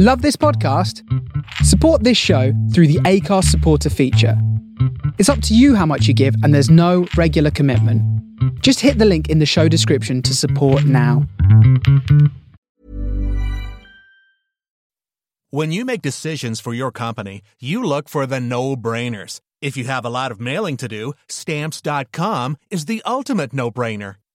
Love this podcast? Support this show through the Acast supporter feature. It's up to you how much you give, and there's no regular commitment. Just hit the link in the show description to support now. When you make decisions for your company, you look for the no brainers. If you have a lot of mailing to do, stamps.com is the ultimate no brainer.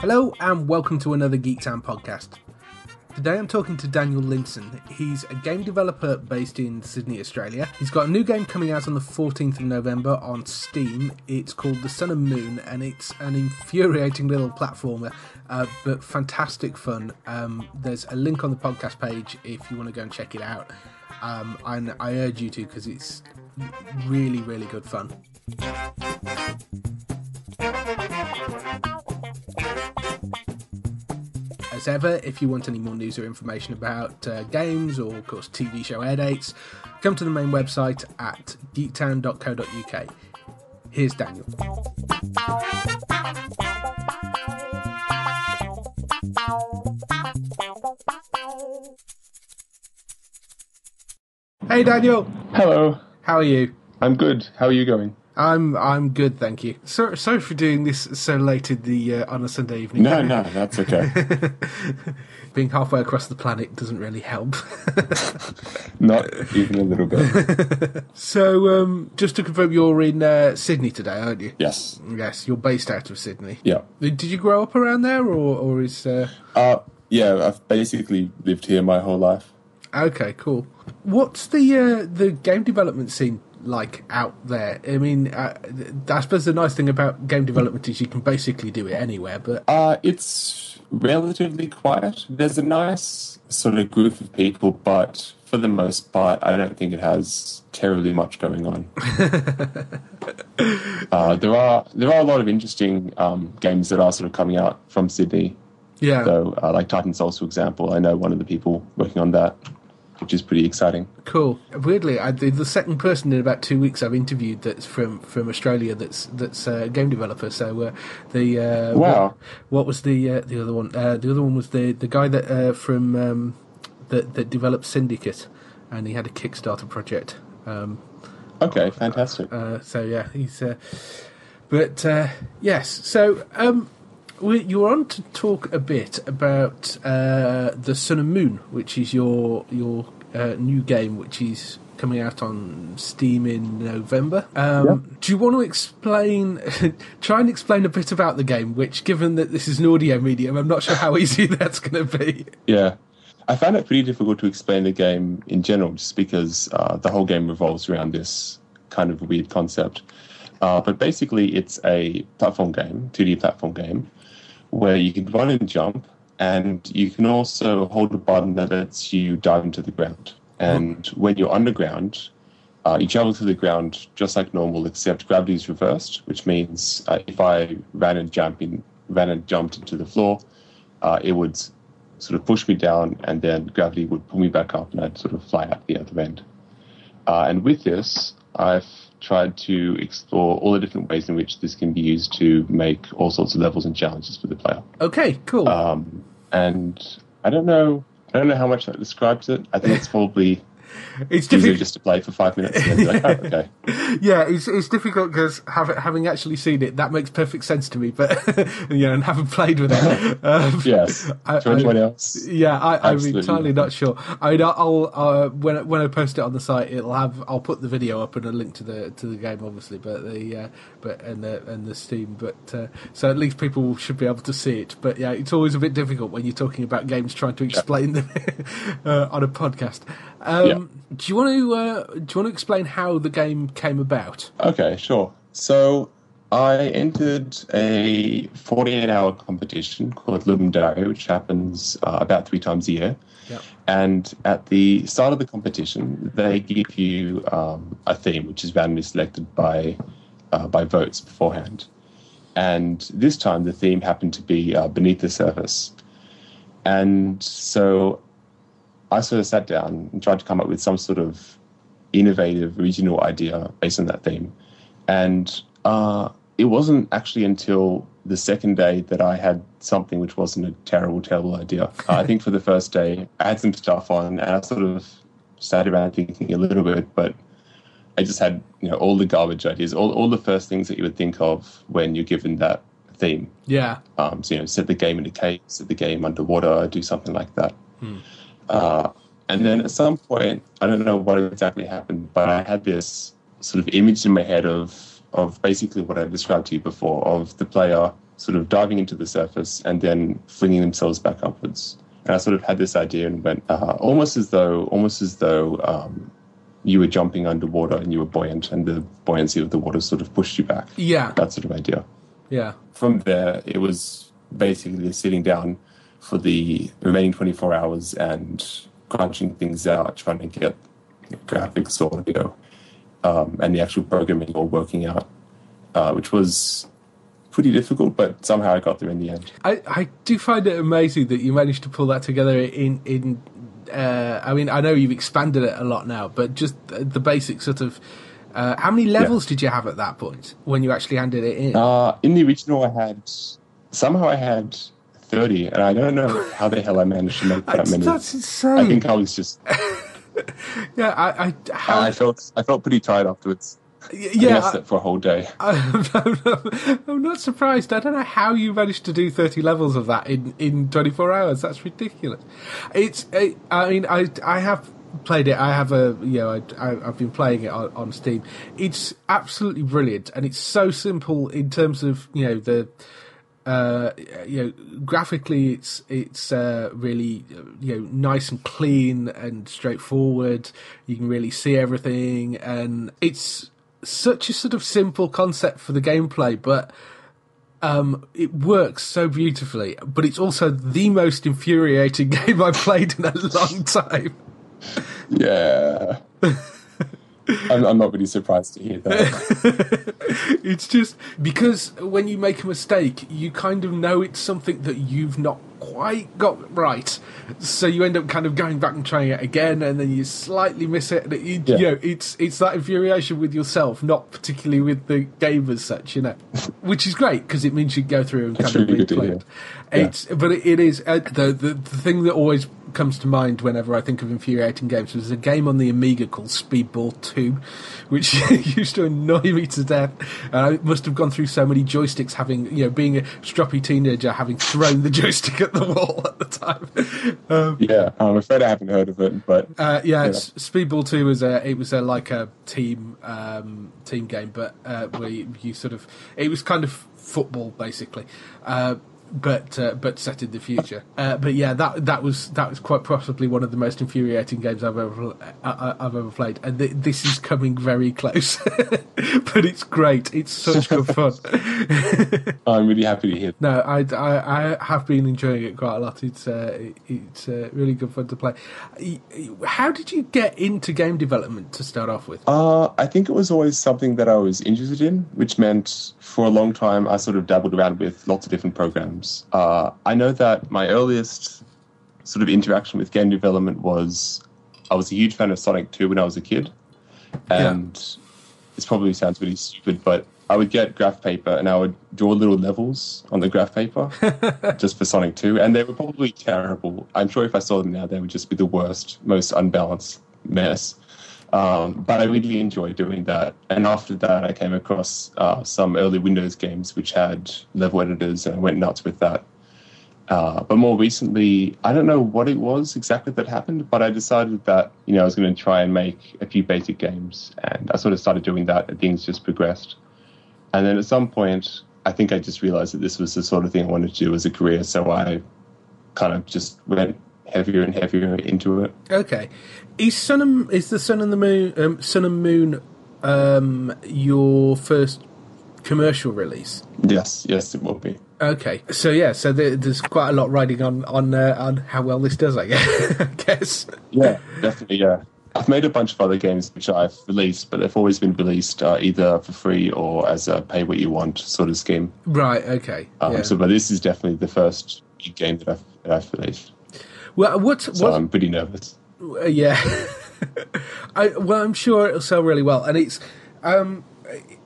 Hello and welcome to another Geek Town podcast. Today I'm talking to Daniel Linssen. He's a game developer based in Sydney, Australia. He's got a new game coming out on the 14th of November on Steam. It's called The Sun and Moon and it's an infuriating little platformer, uh, but fantastic fun. Um, there's a link on the podcast page if you want to go and check it out. Um, and I urge you to because it's really, really good fun. As ever, if you want any more news or information about uh, games or, of course, TV show air dates, come to the main website at geektown.co.uk. Here's Daniel. Hey Daniel, Hello. how are you? I'm good. How are you going? I'm I'm good, thank you. So, sorry for doing this so late in the uh, on a Sunday evening. No, no, that's okay. Being halfway across the planet doesn't really help. Not even a little bit. so, um, just to confirm, you're in uh, Sydney today, aren't you? Yes. Yes, you're based out of Sydney. Yeah. Did you grow up around there, or or is? Uh... Uh, yeah, I've basically lived here my whole life. Okay, cool. What's the uh, the game development scene like out there? I mean, uh, I suppose the nice thing about game development is you can basically do it anywhere. But Uh, it's relatively quiet. There's a nice sort of group of people, but for the most part, I don't think it has terribly much going on. uh, there are there are a lot of interesting um, games that are sort of coming out from Sydney. yeah, So, uh, like Titan Souls, for example, I know one of the people working on that, which is pretty exciting. cool. Weirdly, I, the, the second person in about two weeks I've interviewed that's from, from Australia that's that's a game developer. So uh, the uh, Wow. what, what was the uh, the other one? Uh, the other one was the the guy that uh, from um, that that developed Syndicate, and he had a Kickstarter project. Um, Okay, fantastic. Uh, so yeah, he's. Uh, but uh, yes, so um, we, you were on to talk a bit about uh, the Sun and Moon, which is your your uh, new game, which is coming out on Steam in November. Um, Do you want to explain? try and explain a bit about the game. Which, given that this is an audio medium, I'm not sure how easy that's going to be. Yeah. I found it pretty difficult to explain the game in general, just because uh, the whole game revolves around this kind of weird concept. Uh, but basically, it's a platform game, 2D platform game, where you can run and jump, and you can also hold a button that lets you dive into the ground. And when you're underground, uh, you travel through the ground just like normal, except gravity is reversed, which means uh, if I ran and jumped ran and jumped into the floor, uh, it would sort of push me down, and then gravity would pull me back up, and I'd sort of fly out the other end. Uh, and with this, I've tried to explore all the different ways in which this can be used to make all sorts of levels and challenges for the player. Okay, cool. Um, and I don't know, I don't know how much that describes it. I think it's probably it's easier difficult. just to play for five minutes and then be like, oh, okay. Yeah, it's it's difficult because having having actually seen it, that makes perfect sense to me. But you know, and having played with it, um, Yes. I- I- anyone else? Yeah, I, I'm Absolutely entirely not. sure. I mean, I'll uh, when I- when I post it on the site, it'll have I'll put the video up and a link to the to the game, obviously, but the uh, but and the and the Steam, but uh, so at least people should be able to see it. But yeah, it's always a bit difficult when you're talking about games trying to explain them uh, on a podcast. Um, Do you want to uh, do you want to explain how the game came about? Okay, sure. So I entered a 48 hour competition called Ludum Dare, which happens uh, about three times a year. Yep. And at the start of the competition, they give you um, a theme, which is randomly selected by uh, by votes beforehand. And this time, the theme happened to be uh, beneath the surface. And so I sort of sat down and tried to come up with some sort of innovative, original idea based on that theme. And uh, it wasn't actually until the second day that I had something which wasn't a terrible, terrible idea. Uh, I think for the first day, I had some stuff on, and I sort of sat around thinking a little bit, but I just had you know all the garbage ideas, all all the first things that you would think of when you're given that theme. Yeah. Um, so you know, set the game in a cave, set the game underwater, do something like that. Uh, and then at some point, I don't know what exactly happened, but I had this sort of image in my head of of basically what I described to you before, of the player sort of diving into the surface and then flinging themselves back upwards. And I sort of had this idea and went uh, almost as though almost as though um, you were jumping underwater and you were buoyant, and the buoyancy of the water sort of pushed you back. Yeah. That sort of idea Yeah. from there, it was basically sitting down for the remaining 24 hours and crunching things out, trying to get graphics, audio, um, and the actual programming all working out, uh, which was pretty difficult, but somehow I got there in the end. I, I do find it amazing that you managed to pull that together in in. Uh, I mean, I know you've expanded it a lot now, but just the the basic sort of. Uh, how many levels did you have at that point when you actually handed it in? Uh, in the original, I had somehow I had 30, and I don't know how the hell I managed to make that many. that's insane. I think I was just yeah, I, I, how, I felt I felt pretty tired afterwards. I yeah, I slept for a whole day. I'm, I'm, I'm not surprised. I don't know how you managed to do 30 levels of that in, in 24 hours. That's ridiculous. It's, it, I mean, I, I have played it. I have a, you know, I, I, I've been playing it on, on Steam. It's absolutely brilliant, and it's so simple in terms of, you know, the, uh, you know, graphically, it's it's uh, really uh, you know nice and clean and straightforward. You can really see everything, and it's such a sort of simple concept for the gameplay, but um, it works so beautifully. But it's also the most infuriating game I've played in a long time. Yeah. I'm, I'm not really surprised to hear that. it's just because when you make a mistake, you kind of know it's something that you've not quite got right. So you end up kind of going back and trying it again, and then you slightly miss it. And it, you, Yeah. you know, it's it's that infuriation with yourself, not particularly with the game as such. You know, which is great because it means you go through and That's kind really of replay it. It's but it, it is uh, the, the the thing that always comes to mind whenever I think of infuriating games was a game on the Amiga called Speedball Two, which used to annoy me to death. Uh, I must have gone through so many joysticks, having you know, being a stroppy teenager, having thrown the joystick at the wall at the time. Um, yeah, I'm afraid I haven't heard of it, but uh, yeah, Yeah. Speedball Two was a it was a like a team um, team game, but uh, where you, you sort of it was kind of football basically, uh, but uh, but set in the future. Uh, but yeah, that that was that was quite possibly one of the most infuriating games I've ever I, I- I've ever played, and th- this is coming very close. but it's great. It's such good fun. I'm really happy to hear. No, I, I, I have been enjoying it quite a lot. It's uh, it- it's uh, really good fun to play. How did you get into game development to start off with? Uh, I think it was always something that I was interested in, which meant for a long time I sort of dabbled around with lots of different programs. Uh, I know that my earliest sort of interaction with game development was I was a huge fan of Sonic 2 when I was a kid. And this probably sounds really stupid, but I would get graph paper and I would draw little levels on the graph paper just for Sonic 2. And they were probably terrible. I'm sure if I saw them now, they would just be the worst, most unbalanced mess. Um, but I really enjoyed doing that. And after that, I came across uh, some early Windows games which had level editors, and I went nuts with that. Uh, but more recently, I don't know what it was exactly that happened, but I decided that you know I was going to try and make a few basic games, and I sort of started doing that, and things just progressed. And then at some point, I think I just realized that this was the sort of thing I wanted to do as a career, so I kind of just went heavier and heavier into it. Okay, is Sun and is the Sun and the Moon um, Sun and Moon um, your first commercial release. Yes, yes, it will be. Okay, so yeah, so there, there's quite a lot riding on on uh, on how well this does, I guess. I guess. Yeah, definitely. Yeah, I've made a bunch of other games which I've released, but they've always been released uh, either for free or as a pay what you want sort of scheme. Right. Okay. Um, yeah. So, but this is definitely the first game that I've, that I've released. Well, what? So what I'm pretty nervous. Uh, yeah. I, well, I'm sure it'll sell really well, and it's um,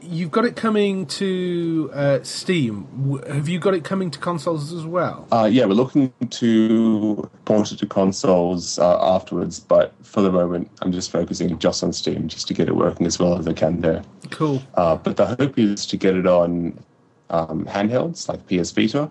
you've got it coming to uh, Steam. W- Have you got it coming to consoles as well? Uh, yeah, we're looking to port it to consoles uh, afterwards, but for the moment, I'm just focusing just on Steam, just to get it working as well as I can there. Cool. Uh, but the hope is to get it on um, handhelds like PS Vita,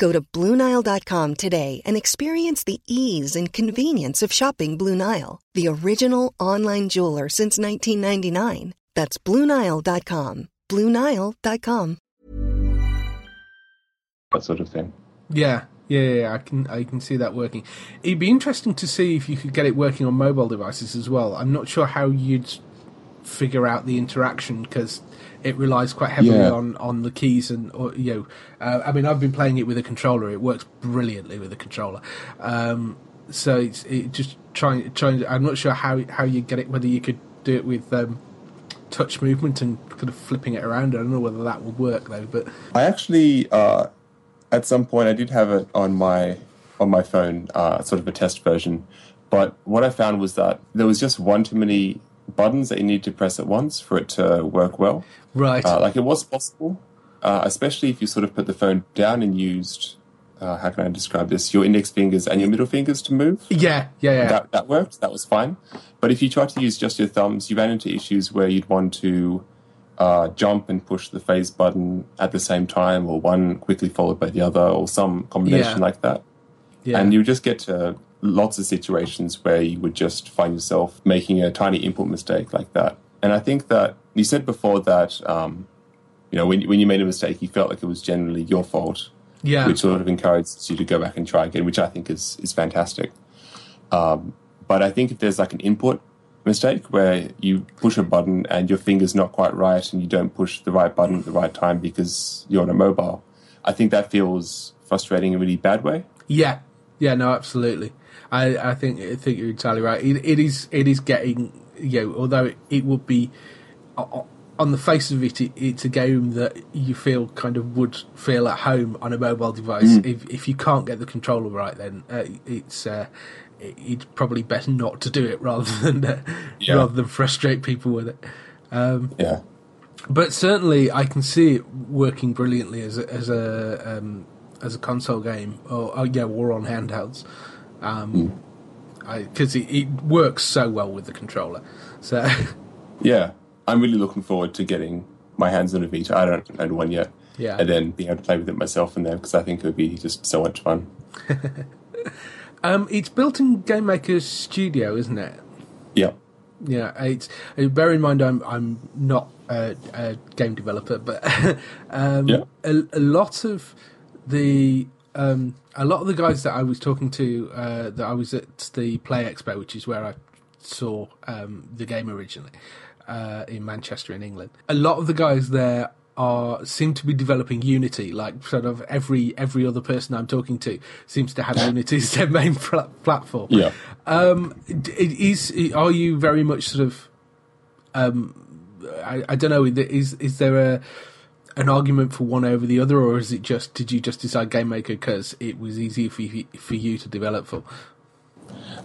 Go to BlueNile.com today and experience the ease and convenience of shopping Blue Nile, the original online jeweler since 1999. That's BlueNile.com. BlueNile.com. that sort of thing. Yeah, yeah, yeah, yeah, I can I can see that working. It'd be interesting to see if you could get it working on mobile devices as well. I'm not sure how you'd figure out the interaction because it relies quite heavily Yeah. on on the keys and or, you know. Uh, I mean, I've been playing it with a controller. It works brilliantly with a controller. Um, so it's it just trying trying. I'm not sure how how you get it. Whether you could do it with um, touch movement and kind of flipping it around. I don't know whether that would work though. But I actually, uh, at some point, I did have it on my on my phone, uh, sort of a test version. But what I found was that there was just one too many buttons that you need to press at once for it to work well. right, Uh, like it was possible, uh, especially if you sort of put the phone down and used, uh, how can I describe this? Your index fingers and your middle fingers to move. yeah, yeah, yeah. That, that worked. That was fine. But if you tried to use just your thumbs, you ran into issues where you'd want to uh, jump and push the phase button at the same time, or one quickly followed by the other, or some combination Yeah. like that. yeah. And you just get to lots of situations where you would just find yourself making a tiny input mistake like that. And I think that you said before that, um, you know, when, when you made a mistake, you felt like it was generally your fault yeah. which sort of encourages you to go back and try again, which I think is is fantastic. Um, but I think if there's like an input mistake where you push a button and your finger's not quite right and you don't push the right button at the right time because you're on a mobile, I think that feels frustrating in a really bad way. Yeah, yeah, no, absolutely. I, I think I think you're entirely right. It, it is it is getting you know, although it, it would be on the face of it, it, it's a game that you feel kind of would feel at home on a mobile device. If if you can't get the controller right, then uh, it's uh, it's probably better not to do it rather than uh, Yeah. rather than frustrate people with it. Yeah. But certainly, I can see it working brilliantly as a, as a um, as a console game, or oh, yeah, or on handhelds, because it, it works so well with the controller. So Yeah. I'm really looking forward to getting my hands on a Vita. I don't own one yet. Yeah. And then being able to play with it myself in there because I think it would be just so much fun. um, it's built in Game Maker studio, isn't it? Yeah. Yeah, it's uh, bear in mind I'm I'm not a, a game developer, but um, Yeah. a, a lot of the um, a lot of the guys that I was talking to uh, that I was at the Play Expo, which is where I saw um, the game originally uh, in Manchester in England. A lot of the guys there are seem to be developing Unity. Like sort of every every other person I'm talking to seems to have Unity as their main pl- platform. Yeah. Um, is are you very much sort of um, I, I don't know is is there a an argument for one over the other or is it just did you just decide game maker because it was easier for you, for you to develop for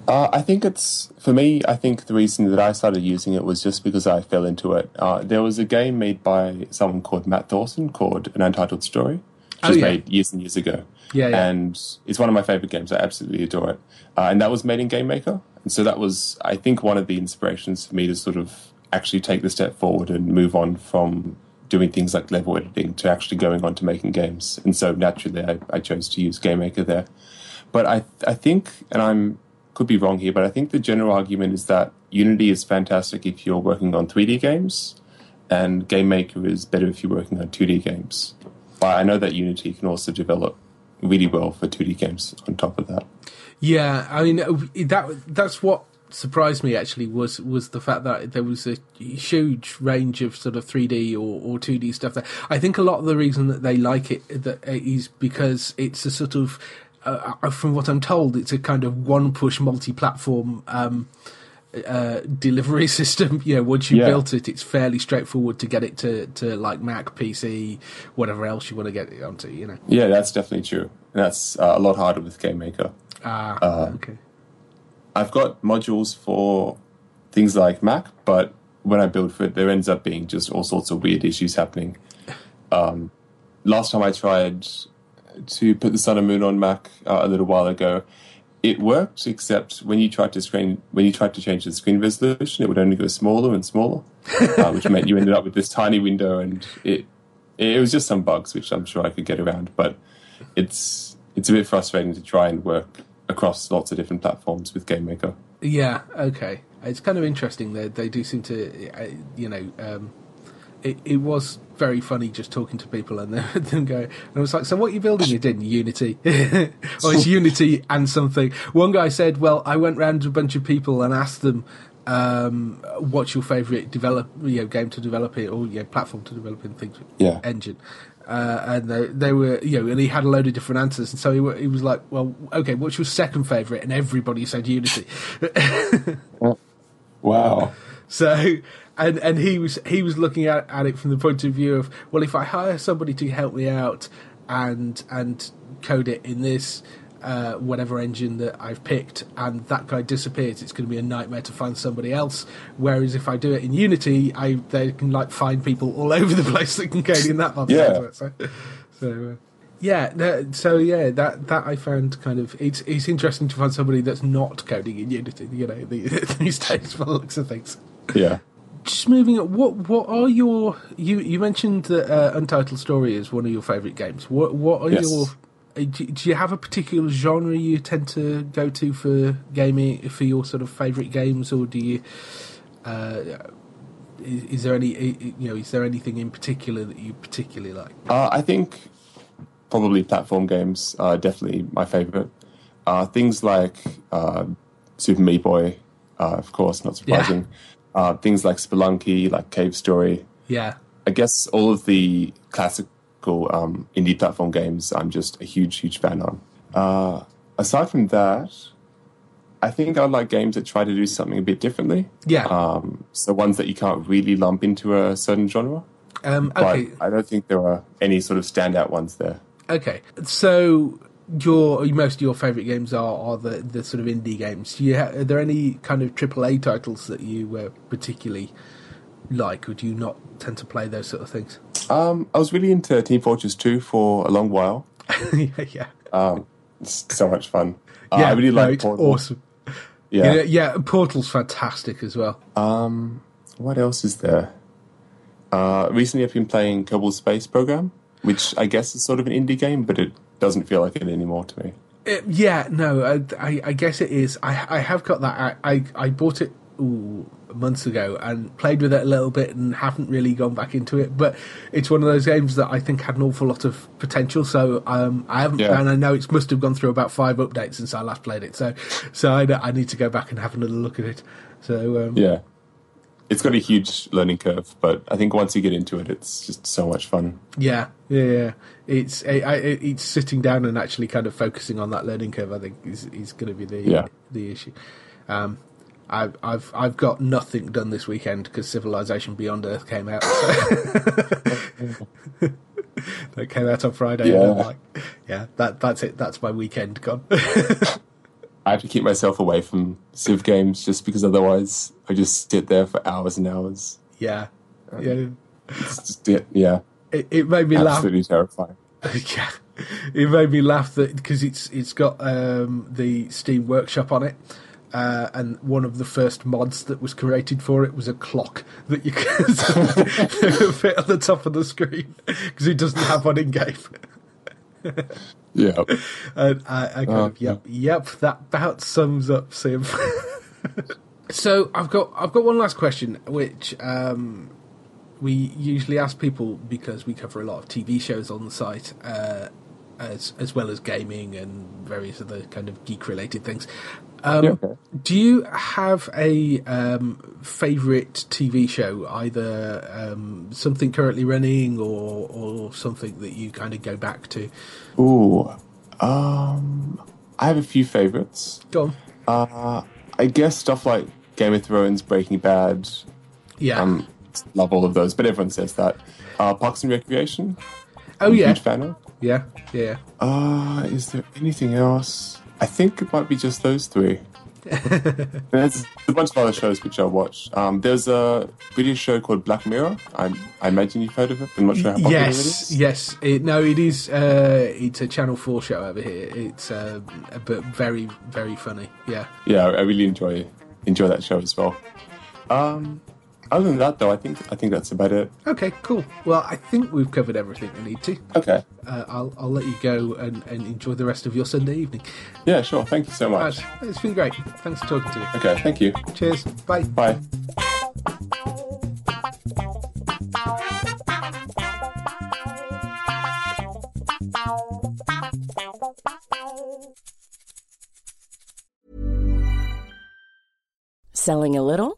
Uh, I think it's for me. I think the reason that I started using it was just because I fell into it. Uh, there was a game made by someone called Matt Thorson called An Untitled Story, which Oh, was yeah. made years and years ago. Yeah, yeah. and it's one of my favorite games. I absolutely adore it, uh, and that was made in Game Maker. And so that was, I think, one of the inspirations for me to sort of actually take the step forward and move on from doing things like level editing to actually going on to making games. And so naturally, I, I chose to use Game Maker there. but I I think, and I'm could be wrong here, but I think the general argument is that Unity is fantastic if you're working on 3D games, and GameMaker is better if you're working on 2D games. But I know that Unity can also develop really well for 2D games on top of that. Yeah, I mean that that's what surprised me actually was was the fact that there was a huge range of sort of 3D or, or 2D stuff there. I think a lot of the reason that they like it that is because it's a sort of uh, uh, from what I'm told, it's a kind of one push multi platform um, uh, delivery system. You know, once you Yeah. built it, it's fairly straightforward to get it to, to like Mac, PC, whatever else you want to get it onto. You know. Yeah, that's definitely true. That's uh, a lot harder with GameMaker. Ah, Uh, okay. I've got modules for things like Mac, but when I build for it, there ends up being just all sorts of weird issues happening. Um, last time I tried to put the Sun and Moon on Mac uh, a little while ago, it worked, except when you tried to screen when you tried to change the screen resolution, it would only go smaller and smaller, uh, which meant you ended up with this tiny window, and it it was just some bugs which I'm sure I could get around, but it's it's a bit frustrating to try and work across lots of different platforms with GameMaker. Yeah, okay. It's kind of interesting. They they do seem to, uh, you know, um, it it was very funny just talking to people and then them go. And I was like, so what are you building it in Unity? or it's Unity and something. One guy said, well, I went round to a bunch of people and asked them. Um, what's your favourite develop you know, game to develop it or you know, platform to develop in things Yeah. engine uh, and they, they were you know and he had a load of different answers. And so he, he was like well okay what's your second favourite and everybody said Unity. Wow. So, and and he was he was looking at, at it from the point of view of well, if I hire somebody to help me out and and code it in this uh, whatever engine that I've picked, and that guy disappears, it's going to be a nightmare to find somebody else. Whereas if I do it in Unity, I they can like find people all over the place that can code in that. Yeah. So, so uh, yeah, no, so yeah, that that I found kind of it's it's interesting to find somebody that's not coding in Unity. You know, the, these days, by the looks of things Yeah. just moving on, what what are your you you mentioned that uh, Untitled Story is one of your favourite games. What what are Yes. your do, do you have a particular genre you tend to go to for gaming for your sort of favourite games, or do you? Uh, is, is there any you know is there anything in particular that you particularly like? Uh, I think probably platform games are definitely my favorite. Uh, things like uh, Super Meat Boy, uh, of course, not surprising. Uh, things like Spelunky, like Cave Story. Yeah, I guess all of the classical um, indie platform games I'm just a huge, huge fan on. Uh, aside from that, I think I like games that try to do something a bit differently. yeah. Um, so ones that you can't really lump into a certain genre. um, But okay, I don't think there are any sort of standout ones there. Okay, so your most of your favourite games are, are the, the sort of indie games. Do you ha- are there any kind of AAA titles that you uh, particularly like, or do you not tend to play those sort of things? Um, I was really into Team Fortress 2 for a long while. yeah, yeah, Um, it's so much fun. Uh, yeah. I really no, like Portal. awesome. Yeah. Yeah, yeah. Portal's fantastic as well. Um, what else is there? Uh, recently, I've been playing Kerbal Space Program, which I guess is sort of an indie game, but it doesn't feel like it anymore to me. Uh, yeah, no, I, I, I guess it is. I, I have got that. I, I, I bought it ooh, months ago and played with it a little bit and haven't really gone back into it. But it's one of those games that I think had an awful lot of potential. So um, I haven't, Yeah. and I know it must have gone through about five updates since I last played it. So, so I, I need to go back and have another look at it. So um, Yeah. It's got a huge learning curve, but I think once you get into it, it's just so much fun. Yeah, yeah, yeah. It's I, I, it's sitting down and actually kind of focusing on that learning curve. I think is is going to be the Yeah. the issue. Um, I've I've I've got nothing done this weekend because Civilization Beyond Earth came out. that came out on Friday. And I'm Yeah. like, yeah, that that's it. That's my weekend gone. I have to keep myself away from Civ games just because otherwise I just sit there for hours and hours. yeah, yeah. It's just, yeah, yeah It, it made me laugh. absolutely terrifying. yeah, it made me laugh that because it's it's got um, the Steam Workshop on it, uh, and one of the first mods that was created for it was a clock that you could fit on the top of the screen because it doesn't have one in game. Yeah. And I, I kind Oh, of yep, yep. That about sums up Civ. so I've got I've got one last question, which um, we usually ask people because we cover a lot of TV shows on the site, uh, as as well as gaming and various other kind of geek related things. Um, okay. Do you have a um, favorite TV show, either um, something currently running or or something that you kind of go back to? Ooh. Um, I have a few favorites. Go on. Uh, I guess stuff like Game of Thrones, Breaking Bad. Yeah. Um, love all of those, but everyone says that. Uh, Parks and Recreation. oh I'm yeah. Huge fan of. Yeah. Yeah. Uh, is there anything else? I think it might be just those three. there's a bunch of other shows which I watch. Um, there's a British show called Black Mirror. I, I imagine you've heard of it. I'm not sure how popular it Yes, is. yes. It, no, it is. Uh, it's a Channel Four show over here. It's uh, but very, very funny. Yeah. Yeah, I really enjoy enjoy that show as well. Um, other than that, though, I think I think that's about it. Okay. Cool. Well, I think we've covered everything we need to. Okay. Uh, I'll I'll let you go and, and enjoy the rest of your Sunday evening. Yeah, sure. Thank you so much. Right, it's been great. Thanks for talking to me. Okay, thank you. Cheers. Bye. Bye. Selling a little